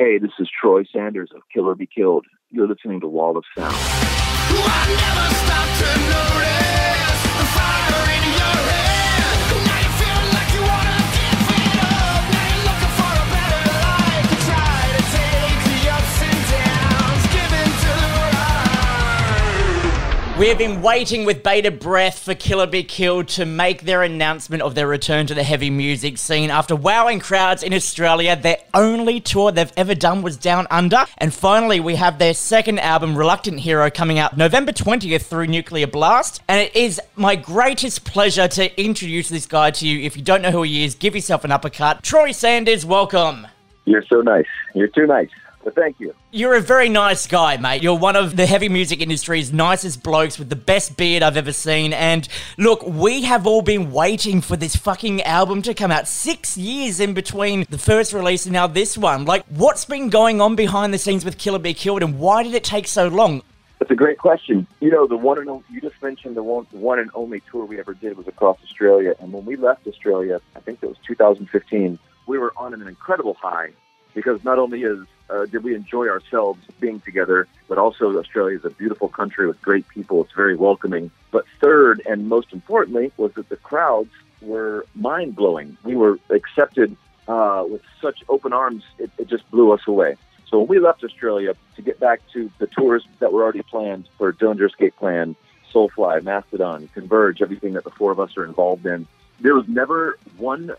Hey, this is Troy Sanders of Killer Be Killed. You're listening to Wall of Sound. We have been waiting with bated breath for Killer Be Killed to make their announcement of their return to the heavy music scene after wowing crowds in Australia. Their only tour they've ever done was Down Under. And finally, we have their second album, Reluctant Hero, coming out November 20th through Nuclear Blast. And it is my greatest pleasure to introduce this guy to you. If you don't know who he is, give yourself an uppercut. Troy Sanders, welcome. You're so nice. You're too nice. But thank you. You're a very nice guy, mate. You're one of the heavy music industry's nicest blokes with the best beard I've ever seen. And look, we have all been waiting for this fucking album to come out. Six years in between the first release and now this one. Like, what's been going on behind the scenes with Killer Be Killed and why did it take so long? That's a great question. You know, the one and only, you just mentioned the one, one and only tour we ever did was across Australia. And when we left Australia, I think it was 2015, we were on an incredible high because not only is uh, did we enjoy ourselves being together, but also Australia is a beautiful country with great people. It's very welcoming. But third, and most importantly, was that the crowds were mind blowing. We were accepted uh, with such open arms, it, it just blew us away. So when we left Australia to get back to the tours that were already planned for Dillinger Escape Plan, Soulfly, Mastodon, Converge, everything that the four of us are involved in, there was never one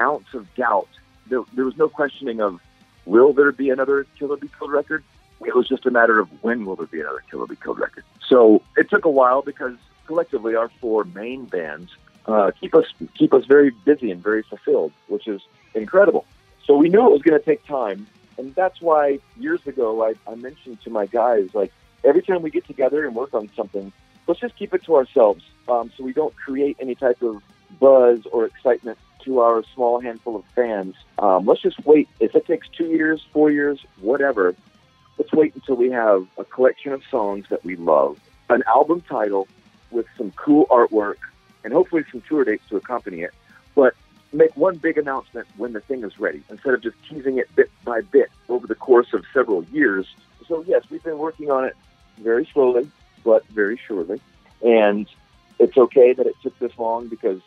ounce of doubt. There, there was no questioning of will there be another Killer Be Killed record? It was just a matter of when will there be another Killer Be Killed record. So it took a while because collectively our four main bands uh, keep us keep us very busy and very fulfilled, which is incredible. So we knew it was going to take time, and that's why years ago I, I mentioned to my guys like every time we get together and work on something, let's just keep it to ourselves, um, so we don't create any type of buzz or excitement to our small handful of fans. Um, let's just wait. If it takes two years, four years, whatever, let's wait until we have a collection of songs that we love, an album title with some cool artwork, and hopefully some tour dates to accompany it. But make one big announcement when the thing is ready instead of just teasing it bit by bit over the course of several years. So, yes, we've been working on it very slowly, but very surely. And it's okay that it took this long because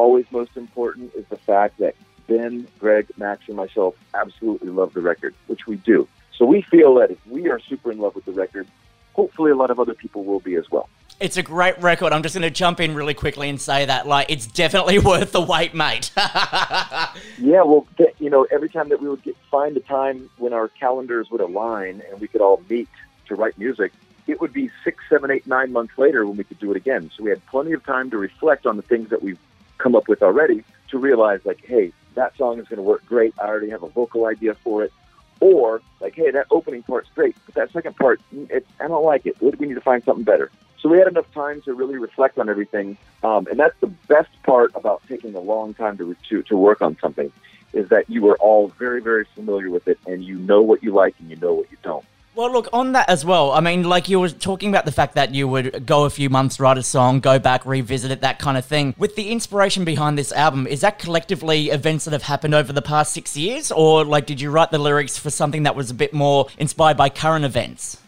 always most important is the fact that Ben, Greg, Max, and myself absolutely love the record, which we do. So we feel that if we are super in love with the record, hopefully a lot of other people will be as well. It's a great record. I'm just going to jump in really quickly and say that, like, it's definitely worth the wait, mate. yeah, well, you know, every time that we would get, find a time when our calendars would align and we could all meet to write music, it would be six, seven, eight, nine months later when we could do it again. So we had plenty of time to reflect on the things that we've come up with already to realize like, hey, that song is going to work great. I already have a vocal idea for it. Or like, hey, that opening part's great, but that second part, it, I don't like it. We need to find something better. So we had enough time to really reflect on everything, um, and that's the best part about taking a long time to, to to work on something, is that you are all very very familiar with it, and you know what you like and you know what you don't. Well, look, on that as well, I mean, like you were talking about the fact that you would go a few months, write a song, go back, revisit it, that kind of thing. With the inspiration behind this album, is that collectively events that have happened over the past six years? Or, like, did you write the lyrics for something that was a bit more inspired by current events?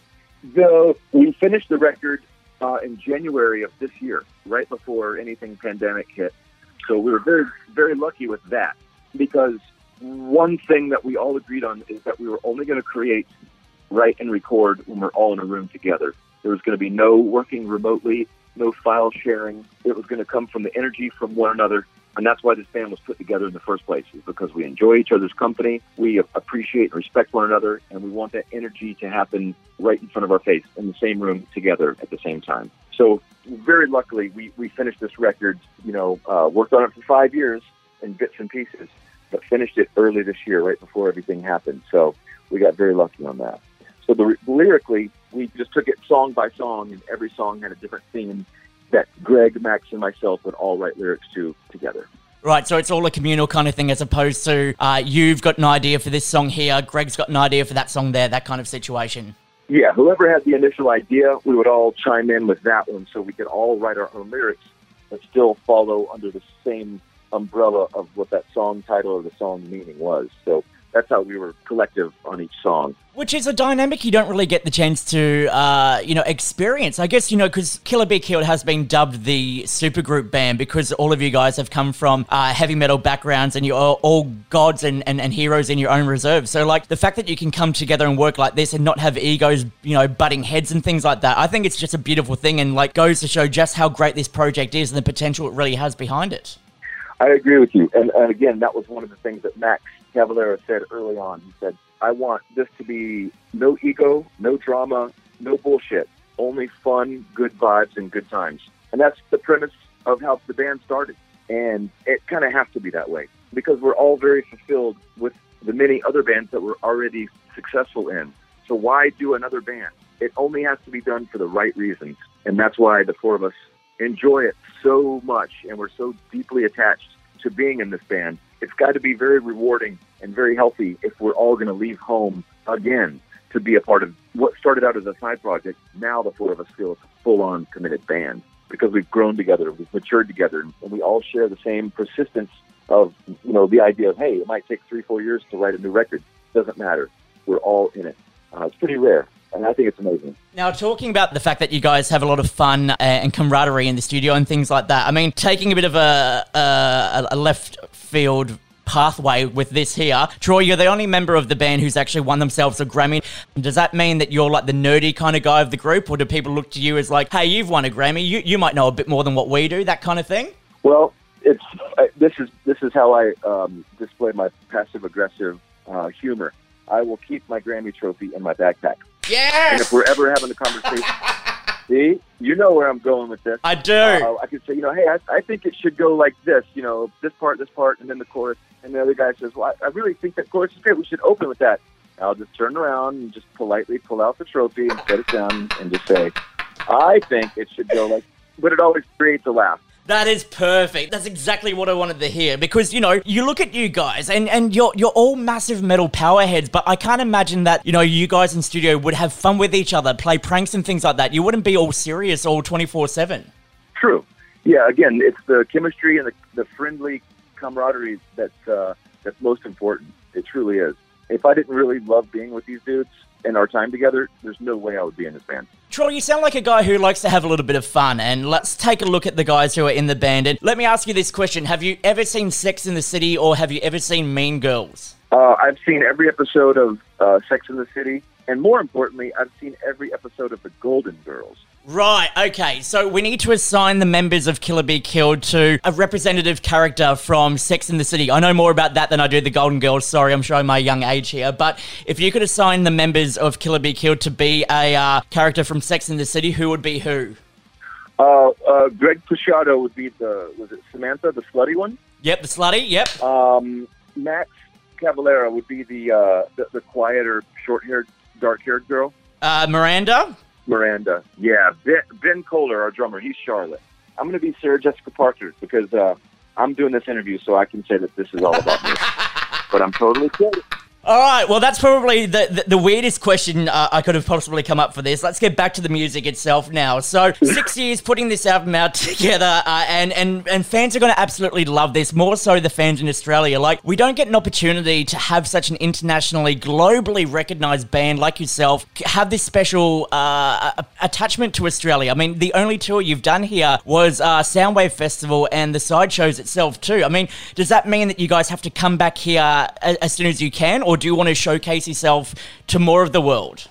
The, we finished the record uh, in January of this year, right before anything pandemic hit. So we were very, very lucky with that because one thing that we all agreed on is that we were only going to create write and record when we're all in a room together. There was going to be no working remotely, no file sharing. It was going to come from the energy from one another. And that's why this band was put together in the first place, is because we enjoy each other's company, we appreciate and respect one another, and we want that energy to happen right in front of our face in the same room together at the same time. So, very luckily, we, we finished this record, you know, uh, worked on it for five years in bits and pieces, but finished it early this year, right before everything happened. So, we got very lucky on that. So the lyrically, we just took it song by song, and every song had a different theme that Greg, Max, and myself would all write lyrics to together. Right, so it's all a communal kind of thing as opposed to uh, you've got an idea for this song here, Greg's got an idea for that song there, that kind of situation. Yeah, whoever had the initial idea, we would all chime in with that one so we could all write our own lyrics but still follow under the same umbrella of what that song title or the song meaning was. So that's how we were collective on each song. Which is a dynamic you don't really get the chance to, uh, you know, experience. I guess, you know, because Killer Be Killed has been dubbed the supergroup band because all of you guys have come from uh, heavy metal backgrounds and you're all, all gods and, and, and, heroes in your own reserve. So, like, the fact that you can come together and work like this and not have egos, you know, butting heads and things like that, I think it's just a beautiful thing and, like, goes to show just how great this project is and the potential it really has behind it. I agree with you. And, and again, that was one of the things that Max Cavalera said early on. He said, I want this to be no ego, no drama, no bullshit, only fun, good vibes, and good times. And that's the premise of how the band started. And it kind of has to be that way because we're all very fulfilled with the many other bands that we're already successful in. So why do another band? It only has to be done for the right reasons. And that's why the four of us enjoy it so much and we're so deeply attached to being in this band. It's got to be very rewarding and very healthy if we're all going to leave home again to be a part of what started out as a side project. Now the four of us feel it's a full on committed band because we've grown together, we've matured together, and we all share the same persistence of, you know, the idea of, hey, it might take three, four years to write a new record. Doesn't matter. We're all in it. Uh, it's pretty rare and I think it's amazing. Now, talking about the fact that you guys have a lot of fun uh, and camaraderie in the studio and things like that, I mean, taking a bit of a, a, a left field pathway with this here. Troy, you're the only member of the band who's actually won themselves a Grammy. Does that mean that you're like the nerdy kind of guy of the group, or do people look to you as like, hey, you've won a Grammy, you, you might know a bit more than what we do, that kind of thing? Well, it's this is this is how I um, display my passive aggressive uh, humor. I will keep my Grammy trophy in my backpack. Yes. And if we're ever having a conversation, see, you know where I'm going with this. I do. Uh, I could say, you know, hey, I, I think it should go like this. You know, this part, this part, and then the chorus. And the other guy says, well, I, I really think that chorus is great. We should open with that. And I'll just turn around and just politely pull out the trophy and set it down and just say, I think it should go like, but it always creates a laugh. That is perfect. That's exactly what I wanted to hear because you know you look at you guys and and you're you're all massive metal powerheads, but I can't imagine that you know you guys in studio would have fun with each other, play pranks and things like that. You wouldn't be all serious all twenty four seven. True. Yeah. Again, it's the chemistry and the, the friendly camaraderie that's uh, that's most important. It truly is. If I didn't really love being with these dudes, in our time together, there's no way I would be in this band. Troy, you sound like a guy who likes to have a little bit of fun, and let's take a look at the guys who are in the band. And let me ask you this question Have you ever seen Sex in the City, or have you ever seen Mean Girls? Uh, I've seen every episode of uh, Sex in the City, and more importantly, I've seen every episode of The Golden Girls. Right, okay. So we need to assign the members of Killer Be Killed to a representative character from Sex in the City. I know more about that than I do the Golden Girls. Sorry, I'm showing my young age here. But if you could assign the members of Killer Be Killed to be a uh, character from Sex in the City, who would be who? Uh, uh, Greg Puciato would be the, was it Samantha, the slutty one? Yep, the slutty, yep. Um, Max Cavalera would be the, uh, the, the quieter, short haired, dark haired girl. Uh, Miranda? Miranda. Yeah, Ben, ben Koller, our drummer, he's Charlotte. I'm going to be Sarah Jessica Parker because uh, I'm doing this interview, so I can say that this is all about me. but I'm totally kidding. All right, well, that's probably the, the, the weirdest question uh, I could have possibly come up for this. Let's get back to the music itself now. So, six years putting this album out together, uh, and, and, and fans are going to absolutely love this, more so the fans in Australia. Like, we don't get an opportunity to have such an internationally, globally recognized band like yourself have this special uh, attachment to Australia. I mean, the only tour you've done here was uh, Soundwave Festival and the sideshows itself, too. I mean, does that mean that you guys have to come back here as soon as you can? or do you want to showcase yourself to more of the world?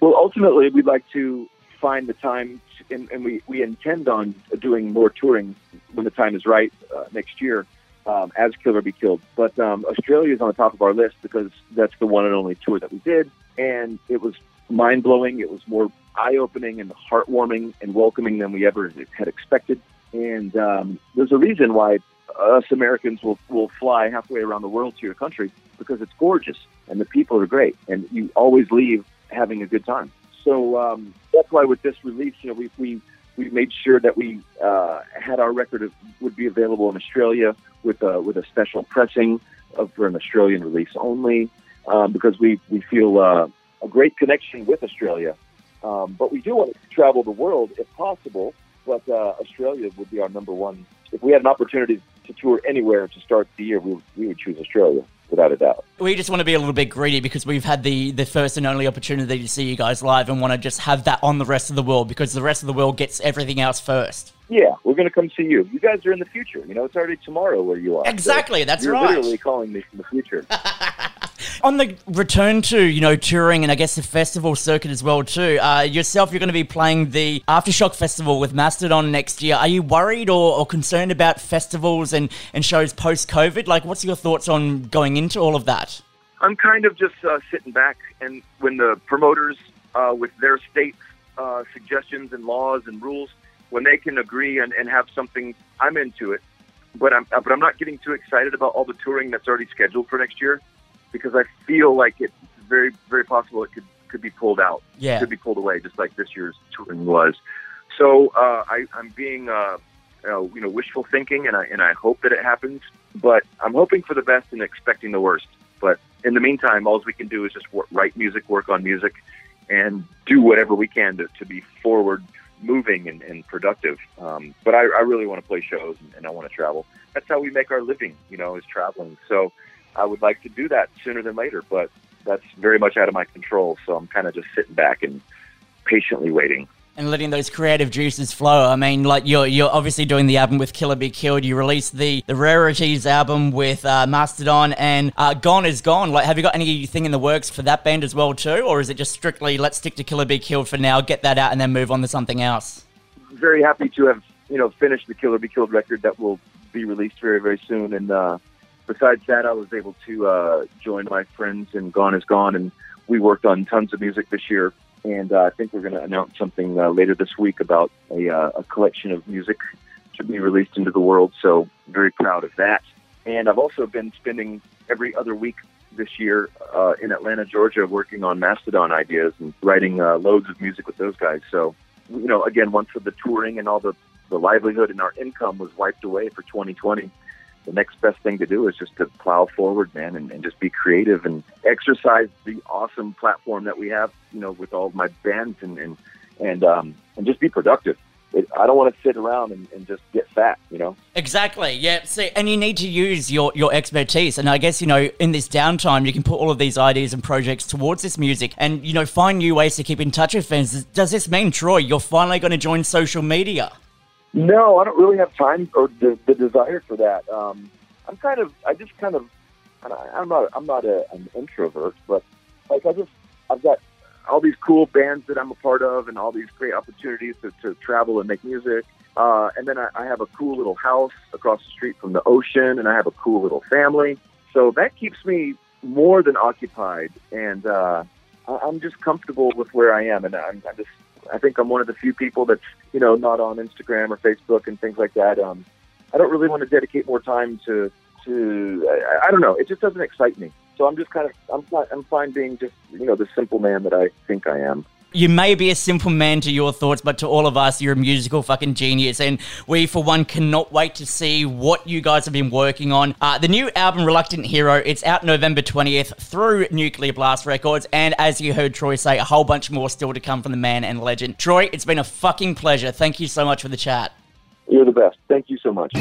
Well, ultimately, we'd like to find the time, to, and, and, we, we intend on doing more touring when the time is right uh, next year um, as Killer Be Killed. But um, Australia is on the top of our list because that's the one and only tour that we did, and it was mind blowing. It was more eye opening and heartwarming and welcoming than we ever had expected. And um, there's a reason why us Americans will, will fly halfway around the world to your country because it's gorgeous and the people are great and you always leave having a good time. So um, that's why with this release, you know, we we we made sure that we uh, had our record would be available in Australia with a with a special pressing of, for an Australian release only um, because we we feel uh, a great connection with Australia. Um, but we do want to travel the world if possible. But uh, Australia would be our number one. If we had an opportunity to tour anywhere to start the year, we, we would choose Australia. Without a doubt. We just want to be a little bit greedy because we've had the, the first and only opportunity to see you guys live and want to just have that on the rest of the world because the rest of the world gets everything else first. Yeah, we're going to come see you. You guys are in the future. You know, it's already tomorrow where you are. Exactly, so that's you're right. You're literally calling me from the future. On the return to you know touring and I guess the festival circuit as well too. Uh, yourself, you're going to be playing the Aftershock Festival with Mastodon next year. Are you worried or, or concerned about festivals and, and shows post COVID? Like, what's your thoughts on going into all of that? I'm kind of just uh, sitting back, and when the promoters, uh, with their state uh, suggestions and laws and rules, when they can agree and, and have something, I'm into it. But I'm but I'm not getting too excited about all the touring that's already scheduled for next year because I feel like it's very very possible it could could be pulled out. Yeah, could be pulled away, just like this year's touring was. So uh, I, I'm being uh, you know wishful thinking, and I and I hope that it happens. But I'm hoping for the best and expecting the worst. But in the meantime, all we can do is just work, write music, work on music, and do whatever we can to, to be forward moving and, and productive. Um, but I, I really want to play shows and, and I want to travel. That's how we make our living, you know, is traveling. So I would like to do that sooner than later, but that's very much out of my control. So I'm kind of just sitting back and patiently waiting and letting those creative juices flow. I mean, like you're you're obviously doing the album with Killer Be Killed. You released the the Rarities album with uh, Mastodon, and uh, Gone is Gone. Like, have you got anything in the works for that band as well too, or is it just strictly let's stick to Killer Be Killed for now, get that out, and then move on to something else? Very happy to have you know finished the Killer Be Killed record that will be released very very soon, and uh, besides that, I was able to uh, join my friends in Gone is Gone, and we worked on tons of music this year and uh, I think we're going to announce something uh, later this week about a, uh, a collection of music to be released into the world. So very proud of that. And I've also been spending every other week this year uh, in Atlanta, Georgia, working on Mastodon ideas and writing uh, loads of music with those guys. So, you know, again, once the touring and all the, the livelihood and our income was wiped away for 2020, the next best thing to do is just to plow forward, man, and, and just be creative and exercise the awesome platform that we have, you know, with all my bands and and and um, and just be productive. It, I don't want to sit around and, and, just get fat, you know. Exactly. Yeah. See, and you need to use your your expertise, and I guess you know in this downtime you can put all of these ideas and projects towards this music, and you know find new ways to keep in touch with fans. Does this mean, Troy, you're finally going to join social media? No, I don't really have time or the, the desire for that. Um, I'm kind of, I just kind of, I'm not, I'm not a, an introvert, but like I just, I've got all these cool bands that I'm a part of, and all these great opportunities to, to travel and make music. Uh, and then I, I have a cool little house across the street from the ocean, and I have a cool little family. So that keeps me more than occupied, and uh, I'm just comfortable with where I am, and I'm, I'm just I think I'm one of the few people that's you know not on Instagram or Facebook and things like that. Um, I don't really want to dedicate more time to to I, I don't know. It just doesn't excite me. So I'm just kind of I'm I'm fine being just you know the simple man that I think I am you may be a simple man to your thoughts, but to all of us, you're a musical fucking genius. And we, for one, cannot wait to see what you guys have been working on. Uh, the new album, Reluctant Hero, it's out November 20th through Nuclear Blast Records. And as you heard Troy say, a whole bunch more still to come from the man and legend. Troy, it's been a fucking pleasure. Thank you so much for the chat. You're the best. Thank you so much.